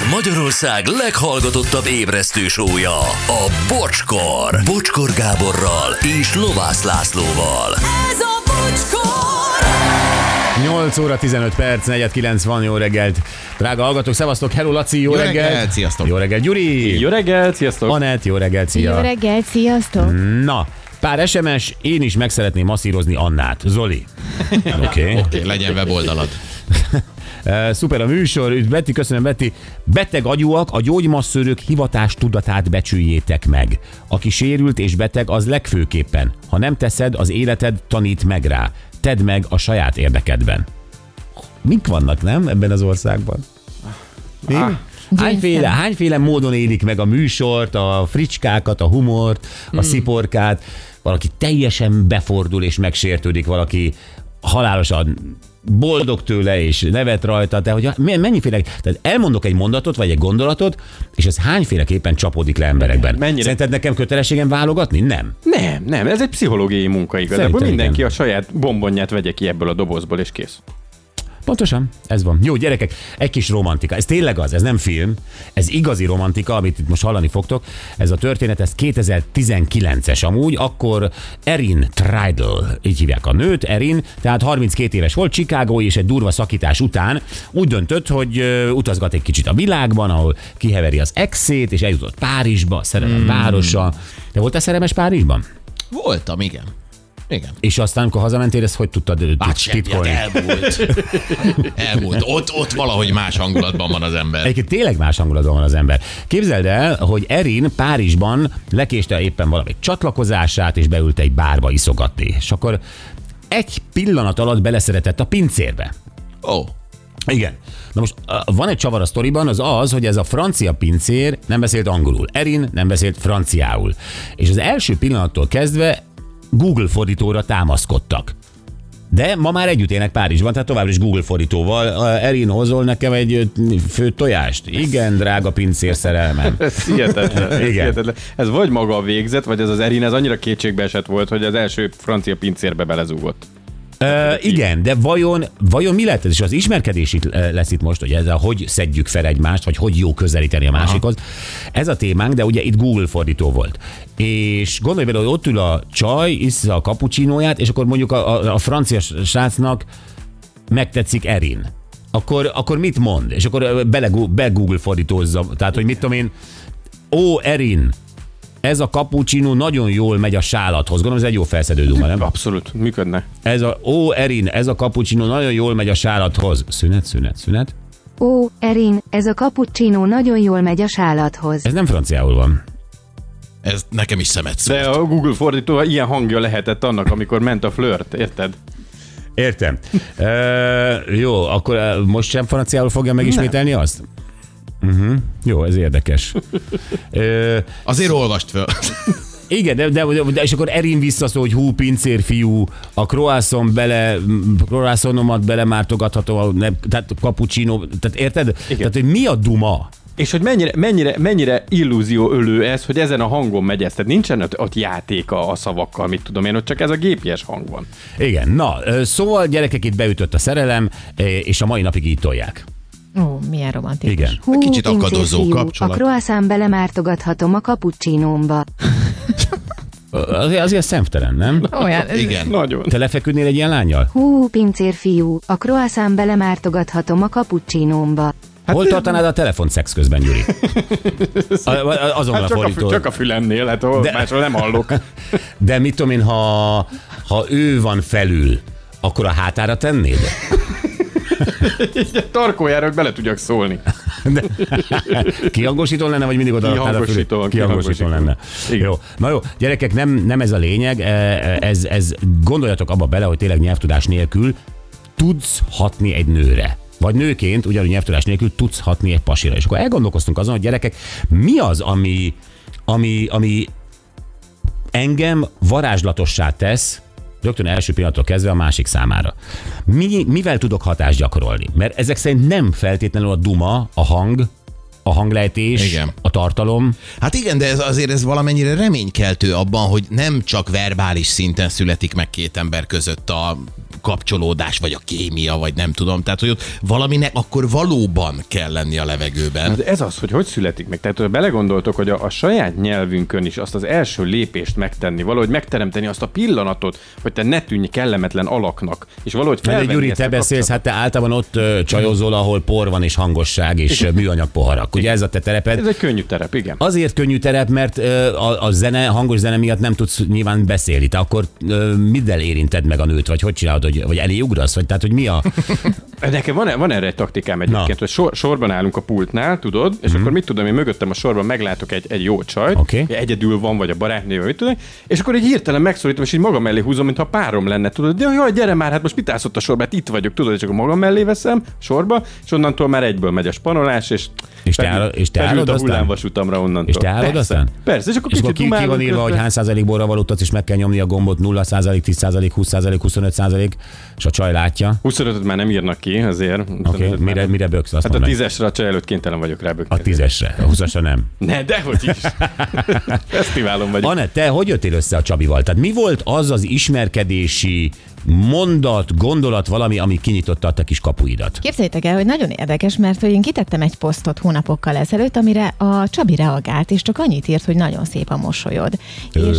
Ez Magyarország leghallgatottabb ébresztő sója, a Bocskor. Bocskor Gáborral és Lovász Lászlóval. Ez a bocskor! 8 óra 15 perc, 49 van, jó reggelt. Drága hallgatók, szevasztok, hello Laci, jó, Jó reggelt. reggelt, sziasztok. Jó reggelt, Gyuri. Jó reggelt, sziasztok! Anett, jó reggelt, szia. Jó reggelt, sziasztok! Na, pár SMS, én is meg szeretném masszírozni Annát. Zoli. Oké. Okay. Oké, legyen weboldalad. Uh, szuper a műsor, Üdv, Betty, köszönöm Betty. Beteg agyúak, a gyógymasszörök hivatás tudatát becsüljétek meg. Aki sérült és beteg, az legfőképpen. Ha nem teszed, az életed tanít meg rá. Tedd meg a saját érdekedben. Mik vannak, nem, ebben az országban? Mi? Hányféle, hányféle módon élik meg a műsort, a fricskákat, a humort, a sziporkát, valaki teljesen befordul és megsértődik, valaki halálosan boldog tőle és nevet rajta, de hogy mennyiféle, tehát elmondok egy mondatot vagy egy gondolatot, és ez hányféleképpen csapódik le emberekben. Mennyire- Szerinted nekem kötelességem válogatni? Nem. Nem, nem, ez egy pszichológiai munka igazából. Szerintem Mindenki igen. a saját bombonját vegye ki ebből a dobozból, és kész. Pontosan, ez van. Jó, gyerekek, egy kis romantika. Ez tényleg az, ez nem film, ez igazi romantika, amit itt most hallani fogtok. Ez a történet, ez 2019-es amúgy, akkor Erin Tridle, így hívják a nőt, Erin, tehát 32 éves volt, Chicago és egy durva szakítás után úgy döntött, hogy utazgat egy kicsit a világban, ahol kiheveri az exét, és eljutott Párizsba, szerelem hmm. városa. De voltál szerelmes Párizsban? Voltam, igen. Igen. És aztán, amikor hazamentél, ezt hogy tudtad Hát titkolni? elmúlt. elmúlt. Ott, ott valahogy más hangulatban van az ember. Egyébként tényleg más hangulatban van az ember. Képzeld el, hogy Erin Párizsban lekéste éppen valami csatlakozását, és beült egy bárba iszogatni. És akkor egy pillanat alatt beleszeretett a pincérbe. Ó, Igen. Na most van egy csavar a sztoriban, az az, hogy ez a francia pincér nem beszélt angolul. Erin nem beszélt franciául. És az első pillanattól kezdve Google fordítóra támaszkodtak. De ma már együtt élnek Párizsban, tehát továbbra is Google fordítóval. Erin hozol nekem egy fő tojást? Igen, drága pincér szerelmem. Ez hihetetlen. ez, Igen. hihetetlen. ez vagy maga a végzet, vagy ez az Erin, ez annyira kétségbe esett volt, hogy az első francia pincérbe belezúgott. Ö, igen, de vajon, vajon mi lett ez? És az ismerkedés itt lesz itt most, hogy ez a hogy szedjük fel egymást, vagy hogy jó közelíteni a másikhoz. Ez a témánk, de ugye itt Google fordító volt. És gondolj bele, hogy ott ül a csaj, issza a kapucsinóját, és akkor mondjuk a, a, a francia srácnak megtetszik Erin. Akkor, akkor mit mond? És akkor bele, be Google fordítózza. Tehát, hogy mit tudom én, ó, Erin, ez a kapucsinó nagyon jól megy a sálathoz. Gondolom, ez egy jó felszedő duma, nem? Abszolút, működne. Ez a, ó, Erin, ez a cappuccino nagyon jól megy a sálathoz. Szünet, szünet, szünet. Ó, Erin, ez a cappuccino nagyon jól megy a sálathoz. Ez nem franciául van. ez nekem is szemet De szólt. a Google fordító ilyen hangja lehetett annak, amikor ment a flört, érted? Értem. e, jó, akkor most sem franciául fogja megismételni azt? Uh-huh. Jó, ez érdekes. e, Azért olvast föl. igen, de, de, de, és akkor Erin visszaszól, hogy hú, pincér fiú, a croissant bele, croissantomat belemártogathatom, nem, tehát cappuccino, tehát érted? Igen. Tehát, hogy mi a duma? És hogy mennyire, mennyire, mennyire illúzió ölő ez, hogy ezen a hangon megy ez. Tehát nincsen ott, ott játéka a szavakkal, mit tudom én, ott csak ez a gépies hang van. Igen, na, ö, szóval gyerekek itt beütött a szerelem, ö, és a mai napig így tolják. Ó, milyen romantikus. Igen. Hú, Kicsit akadozó fiú, kapcsolat. A croissant belemártogathatom a cappuccinómba. Azért, azért szemtelen, nem? Olyan, ez Igen. Nagyon. Te lefeküdnél egy ilyen lányjal? Hú, pincér fiú, a croissant belemártogathatom a cappuccinómba. Hol tartanád a telefont szex közben, Gyuri? A, azon Hát a csak, a, fü- csak a fülemnél, hát De- De... másról nem hallok. De mit tudom én, ha, ha ő van felül, akkor a hátára tennéd? Hogy bele tudjak szólni. De, kihangosító lenne, vagy mindig oda a Kihangosító kihangosító. lenne. Igen. Jó. Na jó, gyerekek, nem, nem ez a lényeg, e, ez, ez gondoljatok abba bele, hogy tényleg nyelvtudás nélkül tudsz hatni egy nőre. Vagy nőként, ugyanúgy nyelvtudás nélkül tudsz hatni egy pasira. És akkor elgondolkoztunk azon, hogy gyerekek, mi az, ami, ami, ami engem varázslatossá tesz, rögtön első pillanattól kezdve a másik számára. Mi, mivel tudok hatást gyakorolni? Mert ezek szerint nem feltétlenül a duma, a hang, a hanglejtés, Igen. A tartalom. Hát igen, de ez azért ez valamennyire reménykeltő abban, hogy nem csak verbális szinten születik meg két ember között a kapcsolódás, vagy a kémia, vagy nem tudom. Tehát, hogy ott valaminek akkor valóban kell lenni a levegőben. Hát ez az, hogy hogy születik meg. Tehát, hogy belegondoltok, hogy a, a saját nyelvünkön is azt az első lépést megtenni, valahogy megteremteni azt a pillanatot, hogy te ne tűnj kellemetlen alaknak, és valahogy felvenni Gyuri, ezt te a beszélsz, hát te általában ott ö, csajozol, ahol por van és hangosság és műanyag poharak. Ugye ez a te tereped? Ez egy könnyű terep, igen. Azért könnyű terep, mert a, a zene, hangos zene miatt nem tudsz nyilván beszélni. Te akkor middel érinted meg a nőt, vagy hogy csinálod, hogy, vagy elé ugrasz, vagy tehát, hogy mi a... Nekem van, van erre egy taktikám egyébként, Na. hogy sor, sorban állunk a pultnál, tudod, és akkor mit tudom, én mögöttem a sorban meglátok egy, egy jó csajt. Oké. egyedül van, vagy a barátnő, vagy mit tudom, és akkor egy hirtelen megszólítom, és így magam mellé húzom, mintha párom lenne, tudod, de jaj, gyere már, hát most mit állsz ott a sorban, hát itt vagyok, tudod, és akkor magam mellé veszem sorba, és onnantól már egyből megy a spanolás, és És te áll- és te állod a aztán? Hullámvasutamra onnantól. És te állod Persze, aztán? Persze, és akkor És kicsit ki, ki van írva, hogy hány százalék borra valót és meg kell nyomni a gombot 0 százalék, 10 százalék, 20 százalék, 25 százalék, és a csaj látja. 25-öt már nem írnak ki, azért. Oké, 25-öt már mire, mire böksz? Azt Hát a tízesre a csaj előtt kénytelen vagyok rá A bökni. tízesre, a huszasra nem. Ne, dehogy is. Fesztiválon vagyok. Anne, te hogy jöttél össze a Csabival? Tehát mi volt az az ismerkedési mondat, gondolat, valami, ami kinyitotta a te kis kapuidat? Képzeljétek el, hogy nagyon érdekes, mert hogy én kitettem egy posztot hónapokkal ezelőtt, amire a Csabi reagált, és csak annyit írt, hogy nagyon szép a mosolyod. és,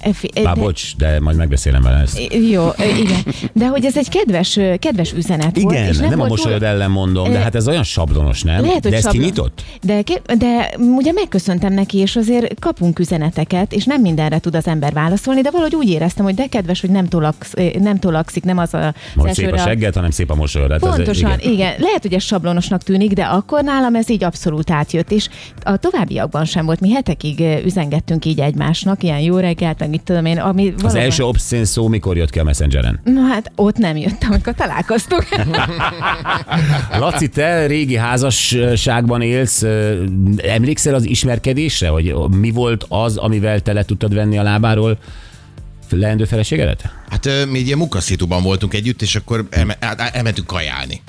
e, e, Bár de- bocs, de majd megbeszélem vele ezt. Jó, igen. De hogy ez egy kedves, kedves üzenet volt. Igen, és nem, nem a volt mosolyod ellen mondom, de hát ez olyan sablonos, nem? Lehet, hogy de ez sablon. kinyitott? De, de ugye megköszöntem neki, és azért kapunk üzeneteket, és nem mindenre tud az ember válaszolni, de valahogy úgy éreztem, hogy de kedves, hogy nem, tolaksz, nem tolakszik, nem az a az Hogy szép a segged, hanem szép a mosolyod. Hát ez- Pontosan, igen. igen. igen. Lehet, hogy ez sablonosnak tűnik, de akkor nálam ez így abszolút átjött, és a továbbiakban sem volt. Mi hetekig üzengettünk így egymásnak, ilyen jó reggelt, meg mit tudom én, ami Az valóban... első obszén szó mikor jött ki a Messengeren? Na hát ott nem jött, amikor találkoztunk. Laci, te régi házasságban élsz, emlékszel az ismerkedésre, hogy mi volt az, amivel te le tudtad venni a lábáról leendő feleségedet? Hát mi egy ilyen munkaszituban voltunk együtt, és akkor elme, elmentünk kajálni.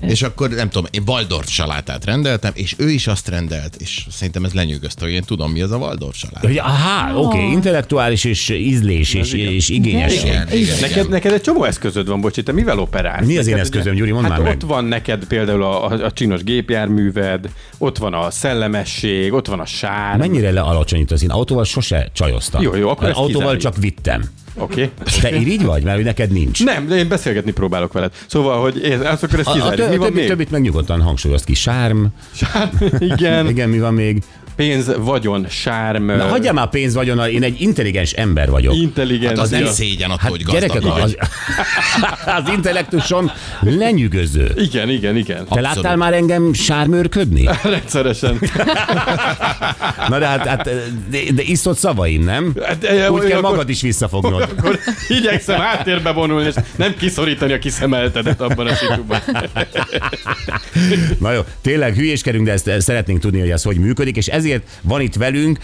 És akkor nem tudom, én Waldorf salátát rendeltem, és ő is azt rendelt, és szerintem ez lenyűgözte, hogy én tudom, mi az a Waldorf salát. Hogy, aha, oké, okay, intellektuális és ízlés és, és igényesség. Igen, igen, Neked, igen. neked egy csomó eszközöd van, bocsi, te mivel operálsz? Mi az én Neked eszközöm, Gyuri, mondd hát már meg. ott van neked például a, a, a csinos gépjárműved, ott van a szellemesség, ott van a sár. Mennyire lealacsonyítasz? Én autóval sose csajoztam. Jó, jó, akkor ezt Autóval kizárjuk. csak vittem. Oké. Okay. Te irigy vagy? Mert neked nincs. Nem, de én beszélgetni próbálok veled. Szóval, hogy én, azt akkor ezt A, a, kizárjuk. tö- Mi a van többi, még? többit meg nyugodtan hangsúlyozt ki. Sárm. Igen, Igen, mi van még? Pénz, vagyon, sárm, Na, hagyjál már pénz vagyonnal, én egy intelligens ember vagyok. intelligencia. Az nem szégyen attól, hogy Hát Gyerekek, gazdag vagy. az, az intellektusom lenyűgöző. Igen, igen, igen. Te láttál már engem sármőrködni? Rendszeresen. Na de hát, hát de, de isztott szavaim, nem? Hát, eh, Úgy kell akkor- magad is visszafognod. Akkor igyekszem háttérbe vonulni, és nem kiszorítani a kiszemeltedet abban a situban. Na jó, tényleg hülyéskedünk, de ezt szeretnénk tudni, hogy ez hogy működik, és ezért van itt velünk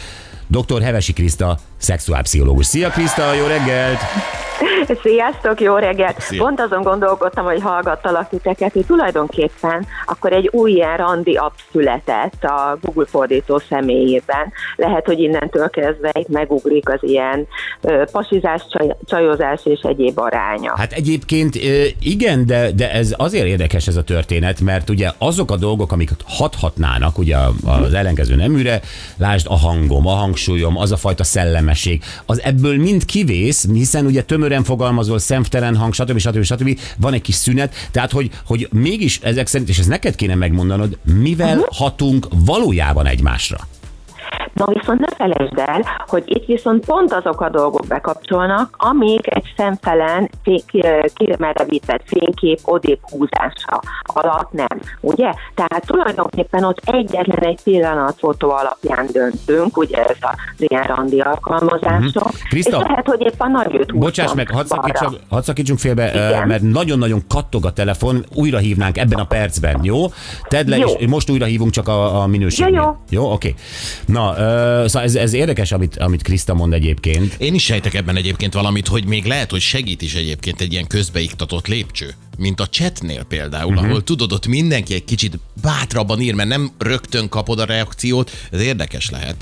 dr. Hevesi Kriszta, szexuálpszichológus. Szia Kriszta, jó reggelt! Sziasztok, jó reggelt! Szia. Pont azon gondolkodtam, hogy hallgattalak titeket, hogy tulajdonképpen akkor egy új ilyen randi app született a Google fordító személyében. Lehet, hogy innentől kezdve itt megugrik az ilyen ö, pasizás, csaj, csajozás és egyéb aránya. Hát egyébként igen, de, de ez azért érdekes ez a történet, mert ugye azok a dolgok, amik hathatnának ugye az ellenkező neműre, lásd a hangom, a hangsúlyom, az a fajta szellemesség, az ebből mind kivész, hiszen ugye tömören fogalmazol, szemtelen hang, stb. stb. stb. Van egy kis szünet, tehát hogy, hogy mégis ezek szerint, és ezt neked kéne megmondanod, mivel hatunk valójában egymásra. Na viszont ne felejtsd el, hogy itt viszont pont azok a dolgok bekapcsolnak, amik egy ki- kimerevített fénykép odébb húzása alatt nem, ugye? Tehát tulajdonképpen ott egyetlen egy pillanatfotó alapján döntünk, ugye ez az ilyen randi alkalmazások, Mhm. Kriszta, és lehet, hogy épp a nagyot Bocsáss meg, hadd, balra. szakítsak, hadd szakítsunk félbe, Igen. mert nagyon-nagyon kattog a telefon, újra hívnánk ebben a percben, jó? Tedd le, Jó. és most újra hívunk csak a, a minőségnél. Jó, jó. Jó, oké. Na, ö, szóval ez, ez érdekes, amit, amit Kriszta mond egyébként. Én is sejtek ebben egyébként valamit, hogy még lehet, hogy segít is egyébként egy ilyen közbeiktatott lépcső. Mint a chatnél például, uh-huh. ahol tudod, ott mindenki egy kicsit bátrabban ír, mert nem rögtön kapod a reakciót, ez érdekes lehet.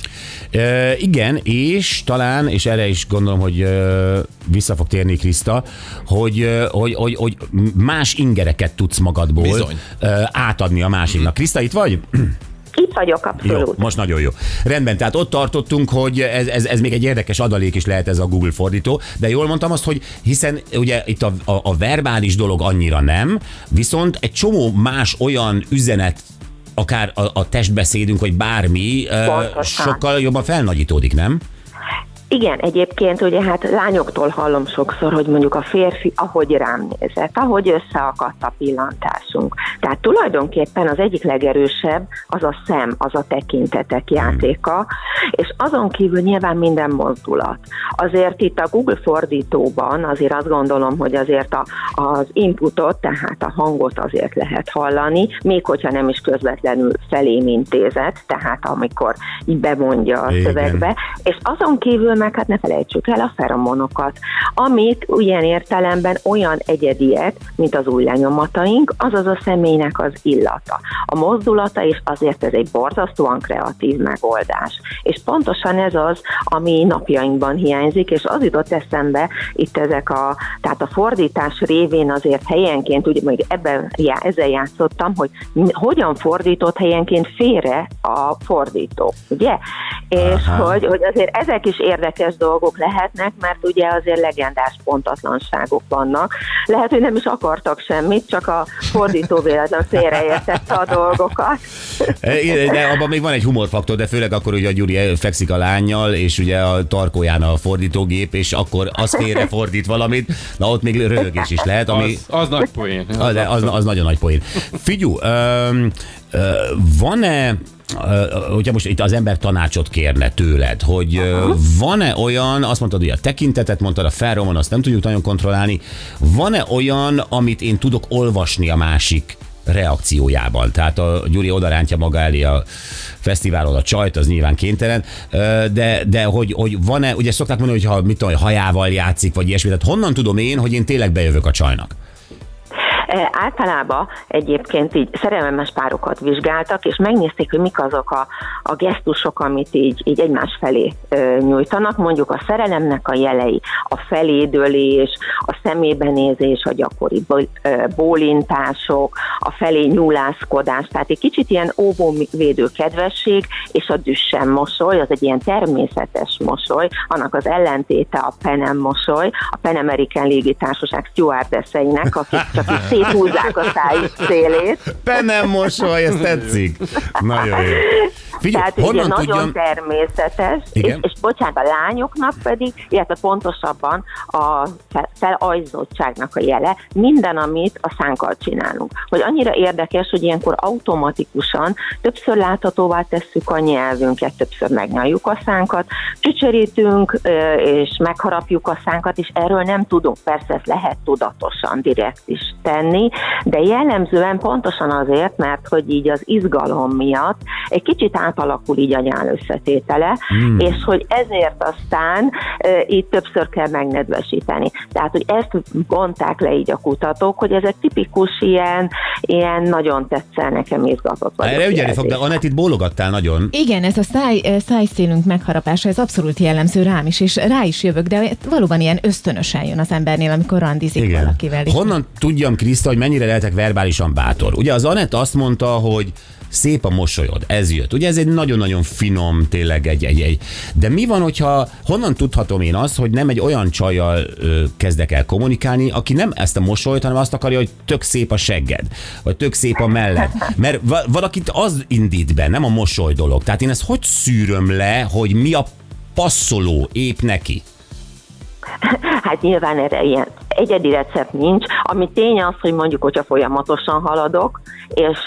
E, igen, és talán, és erre is gondolom, hogy e, vissza fog térni Kriszta, hogy, e, hogy, hogy, hogy más ingereket tudsz magadból Bizony. e, átadni a másiknak. Kriszta, itt vagy? Itt vagyok abszolút. Jó, most nagyon jó. Rendben, tehát ott tartottunk, hogy ez, ez, ez még egy érdekes adalék is lehet ez a Google fordító, de jól mondtam azt, hogy hiszen ugye itt a, a, a verbális dolog annyira nem, viszont egy csomó más olyan üzenet akár a, a testbeszédünk, vagy bármi, Pontosan. sokkal jobban felnagyítódik, nem? Igen, egyébként ugye hát lányoktól hallom sokszor, hogy mondjuk a férfi ahogy rám nézett, ahogy összeakadt a pillantásunk. Tehát tulajdonképpen az egyik legerősebb az a szem, az a tekintetek játéka, és azon kívül nyilván minden mozdulat. Azért itt a Google fordítóban azért azt gondolom, hogy azért a, az inputot, tehát a hangot azért lehet hallani, még hogyha nem is közvetlenül felém intézet, tehát amikor így bemondja a Igen. szövegbe, és azon kívül meg hát ne felejtsük el a feromonokat, amik ilyen értelemben olyan egyediek, mint az új lenyomataink, azaz a személynek az illata. A mozdulata, és azért ez egy borzasztóan kreatív megoldás. És pontosan ez az, ami napjainkban hiányzik, és az jutott eszembe itt ezek a, tehát a fordítás révén azért helyenként, ugye még ebben, já, ezzel játszottam, hogy hogyan fordított helyenként félre a fordító, ugye? És Aha. hogy, hogy azért ezek is érdekes dolgok lehetnek, mert ugye azért legendás pontatlanságok vannak. Lehet, hogy nem is akartak semmit, csak a fordító véletlen félreértette a dolgokat. Igen, De abban még van egy humorfaktor, de főleg akkor, hogy a Gyuri fekszik a lányjal, és ugye a tarkóján a fordítógép, és akkor az félre fordít valamit, na ott még röhögés is lehet, ami... Az, az nagy poén. Az, de az, az nagyon nagy poén. Figyú, ö, van-e hogyha most itt az ember tanácsot kérne tőled, hogy ö, van-e olyan, azt mondtad, hogy a tekintetet mondtad, a felromon, azt nem tudjuk nagyon kontrollálni, van-e olyan, amit én tudok olvasni a másik reakciójában. Tehát a Gyuri odarántja maga elé a fesztiválon a csajt, az nyilván kénytelen, de, de hogy, hogy van-e, ugye szokták mondani, hogy ha mit tudom, hajával játszik, vagy ilyesmi, tehát honnan tudom én, hogy én tényleg bejövök a csajnak? E, általában egyébként így szerelmes párokat vizsgáltak, és megnézték, hogy mik azok a, a gesztusok, amit így, így egymás felé ö, nyújtanak, mondjuk a szerelemnek a jelei, a felédőlés, a szemébe nézés, a gyakori ö, bólintások, a felé nyúlászkodás, tehát egy kicsit ilyen óvóvédő kedvesség, és a düssen mosoly, az egy ilyen természetes mosoly, annak az ellentéte a penem mosoly, a Pan American légitársaság stewardesseinek, akik csak így széthúzzák a szájuk szélét. Bennem mosoly, ez tetszik. Nagyon jó. Figyelj, Tehát ugye honnan nagyon tudjam... természetes, Igen? és, és bocsánat, a lányoknak pedig, illetve pontosabban a fel- felajzottságnak a jele, minden, amit a szánkkal csinálunk. Hogy annyira érdekes, hogy ilyenkor automatikusan többször láthatóvá tesszük a nyelvünket, többször megnyaljuk a szánkat, csücsörítünk, és megharapjuk a szánkat, és erről nem tudunk. Persze ezt lehet tudatosan, direkt is tenni, de jellemzően pontosan azért, mert hogy így az izgalom miatt egy kicsit átalakul így a nyál összetétele, hmm. és hogy ezért aztán e, így többször kell megnedvesíteni. Tehát, hogy ezt bonták le így a kutatók, hogy ezek tipikus ilyen, ilyen nagyon tetszel nekem izgatott vagyok. Erre ügyelni fog, de. Anett itt bólogattál nagyon. Igen, ez a száj, szájszélünk megharapása, ez abszolút jellemző rám is, és rá is jövök, de valóban ilyen ösztönösen jön az embernél, amikor randizik Igen. valakivel. Honnan tudjam, Kriszta, hogy mennyire lehetek verbálisan bátor? Ugye az Anett azt mondta, hogy szép a mosolyod, ez jött. Ugye ez egy nagyon-nagyon finom, tényleg egy, egy. De mi van, hogyha, honnan tudhatom én azt, hogy nem egy olyan csajjal ö, kezdek el kommunikálni, aki nem ezt a mosolyt, hanem azt akarja, hogy tök szép a segged, vagy tök szép a melled. Mert va- valakit az indít be, nem a mosoly dolog. Tehát én ezt hogy szűröm le, hogy mi a passzoló épp neki? Hát nyilván erre ilyen egyedi recept nincs, ami tény az, hogy mondjuk, hogyha folyamatosan haladok, és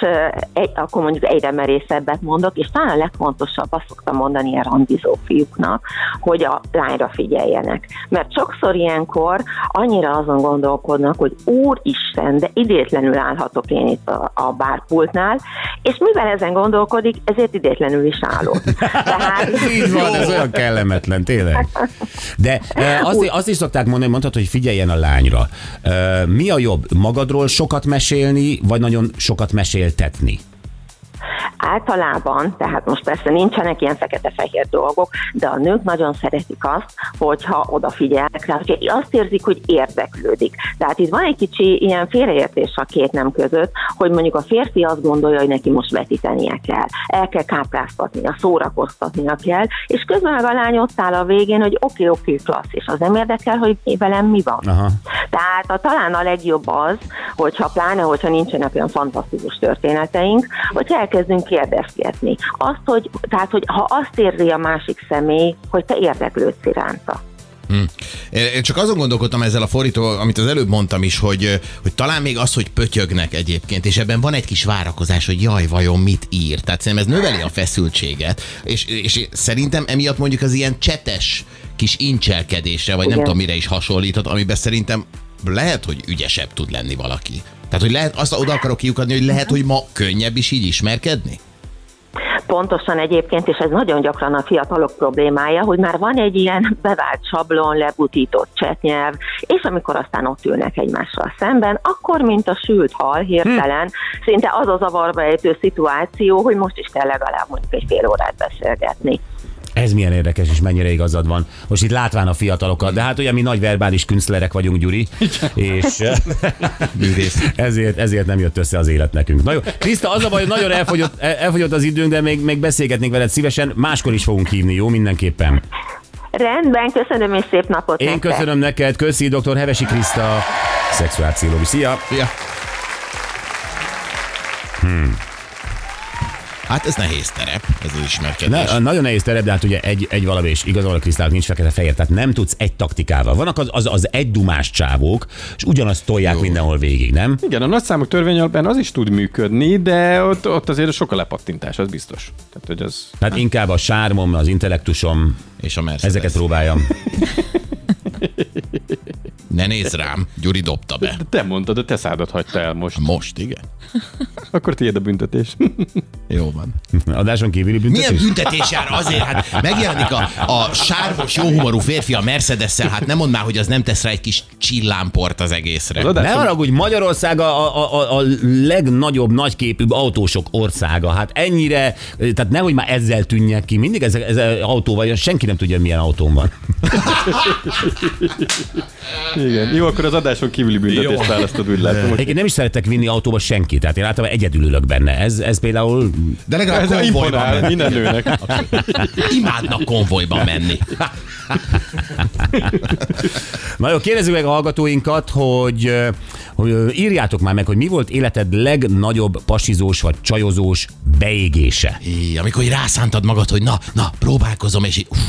egy, akkor mondjuk egyre merészebbet mondok, és talán a legfontosabb, azt szoktam mondani ilyen randizó fiúknak, hogy a lányra figyeljenek. Mert sokszor ilyenkor annyira azon gondolkodnak, hogy úristen, de idétlenül állhatok én itt a, a bárpultnál, és mivel ezen gondolkodik, ezért idétlenül is állok. Tehát, Így van, ez olyan kellemetlen, tényleg. De azt, azt is szokták mondani, mondhatod, hogy figyeljen a lányra. E, Mi a jobb, magadról sokat mesélni, vagy nagyon sokat meséltetni? Általában, tehát most persze nincsenek ilyen fekete-fehér dolgok, de a nők nagyon szeretik azt, hogyha odafigyelnek rá, hogyha azt érzik, hogy érdeklődik. Tehát itt van egy kicsi ilyen félreértés a két nem között, hogy mondjuk a férfi azt gondolja, hogy neki most vetítenie kell, el kell kápráztatnia, szórakoztatnia kell, és közben meg a lány ott áll a végén, hogy oké, oké, klassz, és az nem érdekel, hogy velem mi van. Aha. Tehát a, talán a legjobb az, hogyha pláne, hogyha nincsenek olyan fantasztikus történeteink, hogy elkezdünk kérdezgetni. Azt, hogy, tehát, hogy ha azt érzi a másik személy, hogy te érdeklődsz iránta. Én csak azon gondolkodtam ezzel a fordító, amit az előbb mondtam is, hogy, hogy talán még az, hogy pötyögnek egyébként, és ebben van egy kis várakozás, hogy jaj, vajon mit ír. Tehát szerintem ez növeli a feszültséget, és, és szerintem emiatt mondjuk az ilyen csetes kis incselkedésre, vagy nem Igen. tudom mire is hasonlított, amiben szerintem lehet, hogy ügyesebb tud lenni valaki. Tehát, hogy lehet, azt oda akarok kiukadni, hogy lehet, hogy ma könnyebb is így ismerkedni? Pontosan egyébként, és ez nagyon gyakran a fiatalok problémája, hogy már van egy ilyen bevált sablon, lebutított csetnyelv, és amikor aztán ott ülnek egymással szemben, akkor, mint a sült hal, hirtelen, szinte az a zavarba ejtő szituáció, hogy most is kell legalább mondjuk egy fél órát beszélgetni. Ez milyen érdekes, és mennyire igazad van. Most itt látván a fiatalokat, de hát ugye mi nagy verbális künstlerek vagyunk, Gyuri, és ezért, ezért nem jött össze az élet nekünk. Na jó, Kriszta, az a baj, hogy nagyon elfogyott, elfogyott az időnk, de még, még beszélgetnénk veled szívesen, máskor is fogunk hívni, jó? Mindenképpen. Rendben, köszönöm és szép napot Én nektek. köszönöm neked, köszi, dr. Hevesi Kriszta, szexuálpszichológus. Szia! Ja. Hát ez nehéz terep, ez az ismerkedés. Na, nagyon nehéz terep, de hát ugye egy, egy valami, és igazol a Krisztának nincs fekete-fehér, tehát nem tudsz egy taktikával. Vannak az, az, az egy dumás csávók, és ugyanazt tolják Jó. mindenhol végig, nem? Igen, a nagyszámok törvény alapján az is tud működni, de ott, ott azért sok a lepattintás, az biztos. Tehát, hogy az... Tehát inkább a sármom, az intellektusom, És a Mercedes. ezeket próbáljam. Ne nézz rám, Gyuri dobta be. De te mondtad, de te szádat hagyta el most. Most, igen. Akkor tiéd a büntetés. Jó van. Adáson kívüli büntetés? Milyen büntetés jár azért? Hát megjelenik a, a sármos, jóhumorú férfi a mercedes hát nem mondd már, hogy az nem tesz rá egy kis csillámport az egészre. Az adás- Ne haragudj, Magyarország a, a, a, a legnagyobb, nagyképűbb autósok országa. Hát ennyire, tehát nehogy már ezzel tűnjek ki. Mindig ez, ez autóval, senki nem tudja, milyen autón van. Igen. Jó, akkor az adáson kívüli büntetést választod, úgy látom. Egyébként nem is szeretek vinni autóba senkit, tehát én általában egyedül ülök benne. Ez, ez például De legalább ez konvojban imponál menni. minden nőnek. Imádnak konvojban menni. Na jó, kérdezzük meg a hallgatóinkat, hogy, hogy írjátok már meg, hogy mi volt életed legnagyobb pasizós vagy csajozós beégése. Í, amikor így rászántad magad, hogy na, na, próbálkozom, és így, uff.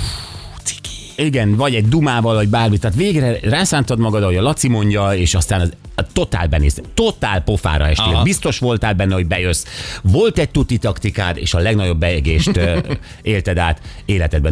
Igen, vagy egy dumával, vagy bármit. Tehát végre rászántad magad, ahogy a Laci mondja, és aztán az, a totál benéztél. Totál pofára estél. Aha. Biztos voltál benne, hogy bejössz. Volt egy tuti taktikád, és a legnagyobb beégést ö, élted át életedben.